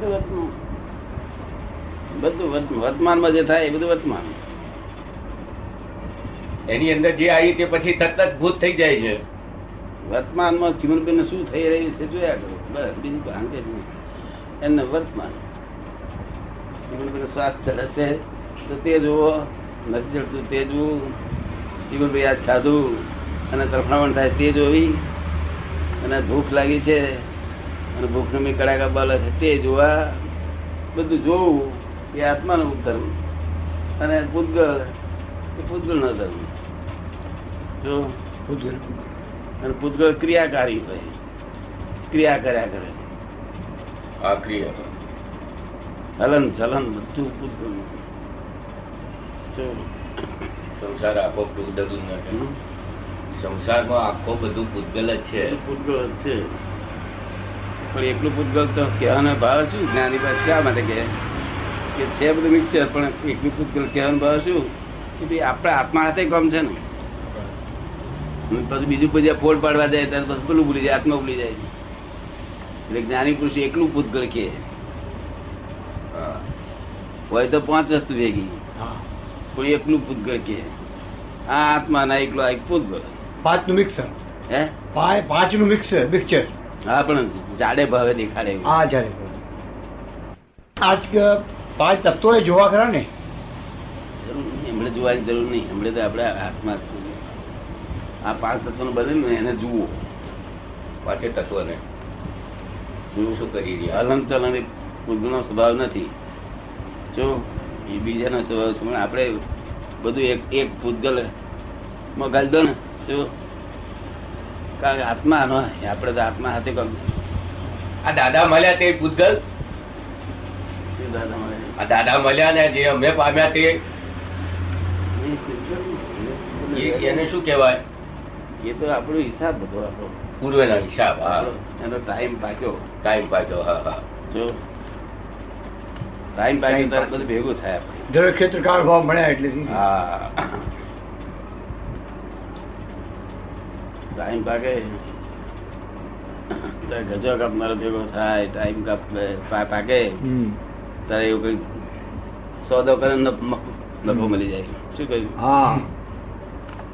બધું બધું વર્તમાનમાં જે થાય એ બધું વર્તમાન. એની અંદર જે આવી તે પછી તરત જ ભૂત થઈ જાય છે. વર્તમાનમાં જીવનભાઈને શું થઈ રહ્યું છે જોયા કરો બસ બીજું ભાંગે જ નહીં. એમને વર્તમાન. જીવનભાઈ શ્વાસ ચડે છે. તો તે જુઓ નથી ચડતું તે જોવું જીવનભાઈ આજ ખાધું અને તરફામણ થાય તે જોવી અને ભૂખ લાગી છે. અને ભૂખનો મેં કડાકા બાલે છે તે જોવા બધું જોવું એ આત્માનો ધર્મ અને પૂતગળ એ પૂતગળનો ધર્મ. જો? અને પૂતગળ ક્રિયાકારી હોય. ક્રિયા કર્યા કરે. આ ક્રિયા હલન ચલન બધું પૂતગળ જો? સંસાર આખો પૂતગલ સંસારમાં આખો બધું પૂતગલ જ છે. એ છે. પણ એકલું પૂતગળ તો કહેવાનો ભાવ શું? જ્ઞાની પાસે શા માટે કહે? કે છે બધું મિક્સર પણ એકલું પૂતગળ કહેવાનો ભાવ શું? કે ભાઈ આપણા આત્મા હાથે કામ છે ને? પછી બીજું બધા ફોડ પાડવા જાય ત્યારે પછી પેલું ભૂલી જાય આત્મા ભૂલી જાય. એટલે જ્ઞાની પુરુષ એકલું પૂતગળ કે. હોય તો પાંચ વસ્તુ ભેગી. પણ એકલું પૂતગળ કે આ આત્મા ના એકલો એક પૂતગળ પાંચનું મિક્સર. હે? પાંચનું મિક્સર મિક્સચર હા પણ જાડે ભાવે દેખાડે હા જાડે આજ પાંચ તત્વો જોવા ખરા ને? જરૂર નહીં હમણાં જોવાની જરૂર નહીં. એમણે તો આપણે હાથમાં આ પાંચ તત્વનું બને ને એને જુઓ. પાંચે તત્વને. જુઓ શું કરી રહ્યા? હલન ચલન એ પૂતગળનો સ્વભાવ નથી. જો એ બીજાનો સ્વભાવ છે આપણે બધું એક એક પૂતગલમાં ગાલ દો ને જો કારણ કે આત્મા નો આપડે તો આત્મા હાથે કામ આ દાદા મળ્યા તે મળે? આ દાદા મળ્યા ને જે અમે પામ્યા તે? એને શું કહેવાય? એ તો આપણો હિસાબ બધો આપણો. પૂર્વના હિસાબ હા. એનો ટાઈમ પાક્યો. ટાઈમ પાક્યો હા હા. જો. ટાઈમ પાક્યો બધું ભેગું થાય આપણે. દ્રવ્ય ક્ષેત્ર કાળ ભાવ મળ્યા એટલે હા. ટાઈમ પાકે ગજો કાપનારો ભેગો થાય ટાઈમ કાપ પા- પાકે. તારે એવું કઈ સોદો કરે નફો મળી જાય. શું કહ્યું? હા.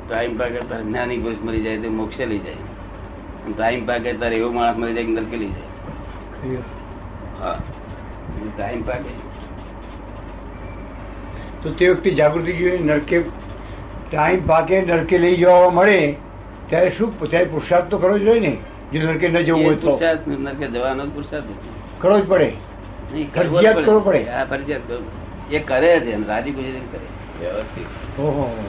ટાઈમ પાકે તારે જ્ઞાની પુરુષ મળી જાય તો મોક્ષે લઈ જાય. ટાઈમ પાકે તારે એવો માણસ મળી જાય કે નરકે લઈ જાય. હા. ટાઈમ પાકે તો તે વખતે જાગૃતિ જોઈએ નરકે ટાઈમ પાકે નરકે લઈ જવા મળે. ત્યારે શું ત્યારે પુરુષાર્થ તો કરવો જ જોઈએ ને. જો નરકે ન જવું હોય તો. નરકે જવાનો જ પુરુષાર્થ કરવો જ પડે. ફરજિયાત કરવો પડે. આ ફરજિયાત કરવો એ કરે છે રાજી ખુશી કરે. વ્યવસ્થિત. ઓહો.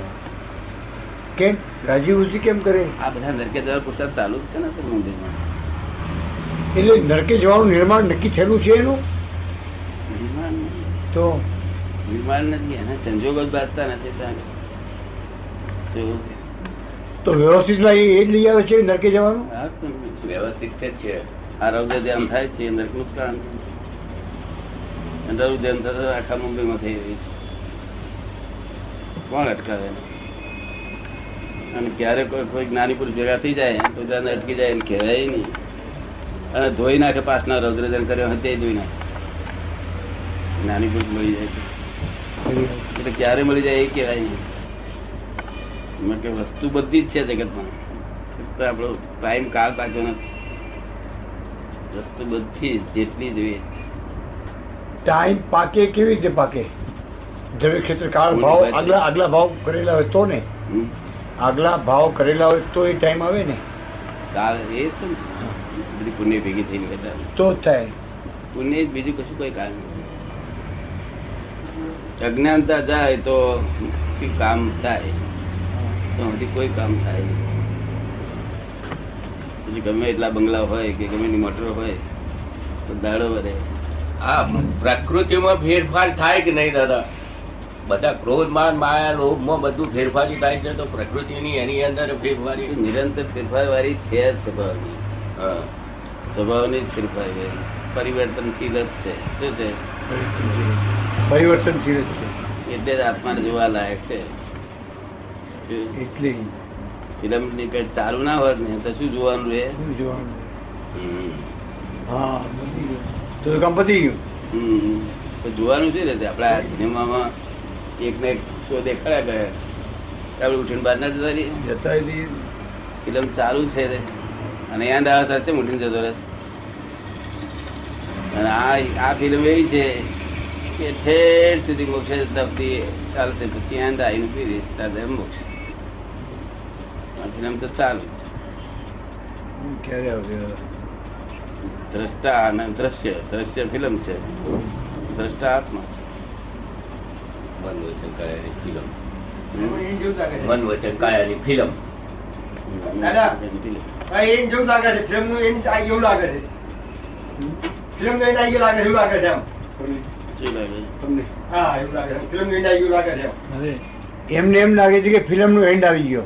કેમ? રાજીવજી કેમ કરે? આ બધા નરકે જવા પુરુષાર્થ ચાલુ છે ને મંદિરમાં. એટલે નરકે જવાનું નિર્માણ નક્કી થયેલું છે એનું? નિર્માણ તો? નિર્માણ નથી એના સંજોગ જ બાંધતા નથી ત્યાં. તો વ્યવસ્થિત એ જ લઈ આવે છે નરકે જવાનું? વ્યવસ્થિત છે આરોગ્ય ધ્યાન થાય છે એ નરકનું જ કારણ. અને ધ્યાન થતા આખા મુંબઈમાં થઈ રહી છે. કોણ અટકાવે? અને ક્યારે કોઈ કોઈ જ્ઞાની પુરુષ ભેગા થઈ જાય તો ત્યાં અટકી જાય એને કહેવાય નહીં. અને ધોઈ નાખે પાછના રૌદ્રજન કર્યો હતે ધોઈ નાખે. જ્ઞાની પુરુષ મળી જાય. એટલે ક્યારે મળી જાય એ કહેવાય નહીં. કે વસ્તુ બધી જ છે જગતમાં. ફક્ત આપણો ટાઈમ કાળ પાક્યો નથી. વસ્તુ બધી જેટલી જોઈએ. ટાઈમ પાકે કેવી રીતે પાકે? દ્રવ્ય ક્ષેત્ર કાળ ભાવ આગલા આગલા ભાવ કરેલા હોય તો ને. આગલા ભાવ કરેલા હોય તો એ ટાઈમ આવે ને. કાળ એ તો બધી પુણ્ય ભેગી થઈ બધા તો થાય. પુણ્ય જ બીજું કશું કોઈ કામ. અજ્ઞાનતા જાય તો કામ થાય? તો હજી કોઈ કામ થાય નહીં. પછી ગમે એટલા બંગલા હોય કે ગમે એની મોટર હોય તો દાડો વધે. આ પ્રકૃતિમાં ફેરફાર થાય કે નહીં દાદા? બધા ક્રોધ માન માયા લોભમાં બધું ફેરફારી થાય છે તો પ્રકૃતિની એની અંદર ફેરફારી. નિરંતર ફેરફાર વાળી છે સ્વભાવની. સ્વભાવની જ ફેરફાર. પરિવર્તનશીલ જ છે. શું છે? પરિવર્તનશીલ જ છે. એટલે જ આત્માને જોવા લાયક છે. એટલે ફિલ્મની કઈ ચાલુ ના હોત ને તો શું જોવાનું રે શું જોવાનું. હા તો તો કામ પતી ગયું? હમ. તો જોવાનું છે રહેશે આપડા સિનેમામાં એક ને એક શો દેખાડ્યા ગયા આપણે ઉઠીને બહાર ના જતા રહીએ. જતા ફિલ્મ ચાલુ છે રે અને યાદ આવે સાથે ઉઠીને જતો રહે? અને આ આ ફિલ્મ એવી છે કે ઠેર સુધી મોક્ષે તપતી ચાલશે. પછી યાદ આવીને પીરી ત્યારે મોક્ષ. ફિલ્મ તો ચાલુ દ્રષ્ટા અને દ્રશ્ય દ્રશ્ય ફિલ્મ છે દ્રષ્ટા આત્મા મન વચન કાયાની ફિલ્મ. મન વચન કાયાની ફિલ્મ દાદા. હા, એમ જેવું લાગે છે ફિલ્મનું એમ એવું લાગે છે ફિલ્મનું એવું લાગે છે એવું લાગે છે એમ તમને હા એવું લાગે છે ફિલ્મનું એવું લાગે છે એમને એમ લાગે છે કે ફિલ્મનું એન્ડ આવી ગયો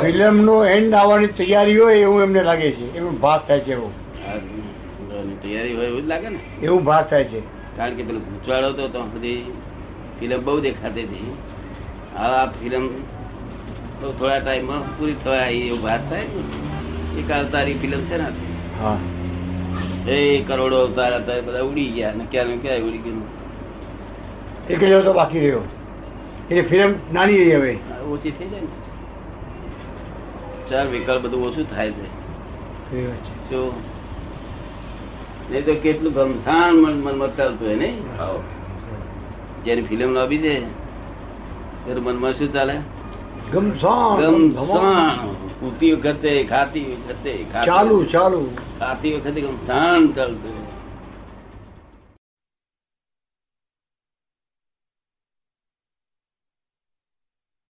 ફિલ્મ નો એન્ડ આવવાની તૈયારી હોય એવું એમને લાગે છે. એવું ભાસ થાય છે એવું. તૈયારી હોય એવું જ લાગે ને? એવું ભાસ થાય છે. કારણ કે પેલો ગુચવાડો તો તો બધી ફિલ્મ બહુ દેખાતી હતી. હવે આ ફિલ્મ તો થોડા ટાઈમમાં પૂરી થવા એવું ભાગ થાય ને? એક અવતારી ફિલ્મ છે ને હા. એ કરોડો અવતાર હતા બધા ઉડી ગયા ને ક્યાં ક્યાં ઉડી ગયું. એક જ તો બાકી રહ્યો. એટલે ફિલ્મ નાની રહી હવે. ઓછી થઈ જાય ને. ચાર વિકલ્પ બધું ઓછું થાય છે. શું નહીં તો કેટલું ગમસાણ મન મનમાં ચાલતું હોય નહીં. જેની ફિલ્મ લાવી છે ત્યારે મનમાં શું ચાલે? ગમસાણ ગમસાણ પૂતી વખતે ખાતી વખતે ચાલુ ચાલુ. ખાતી વખતે ગમસાણ ચાલતું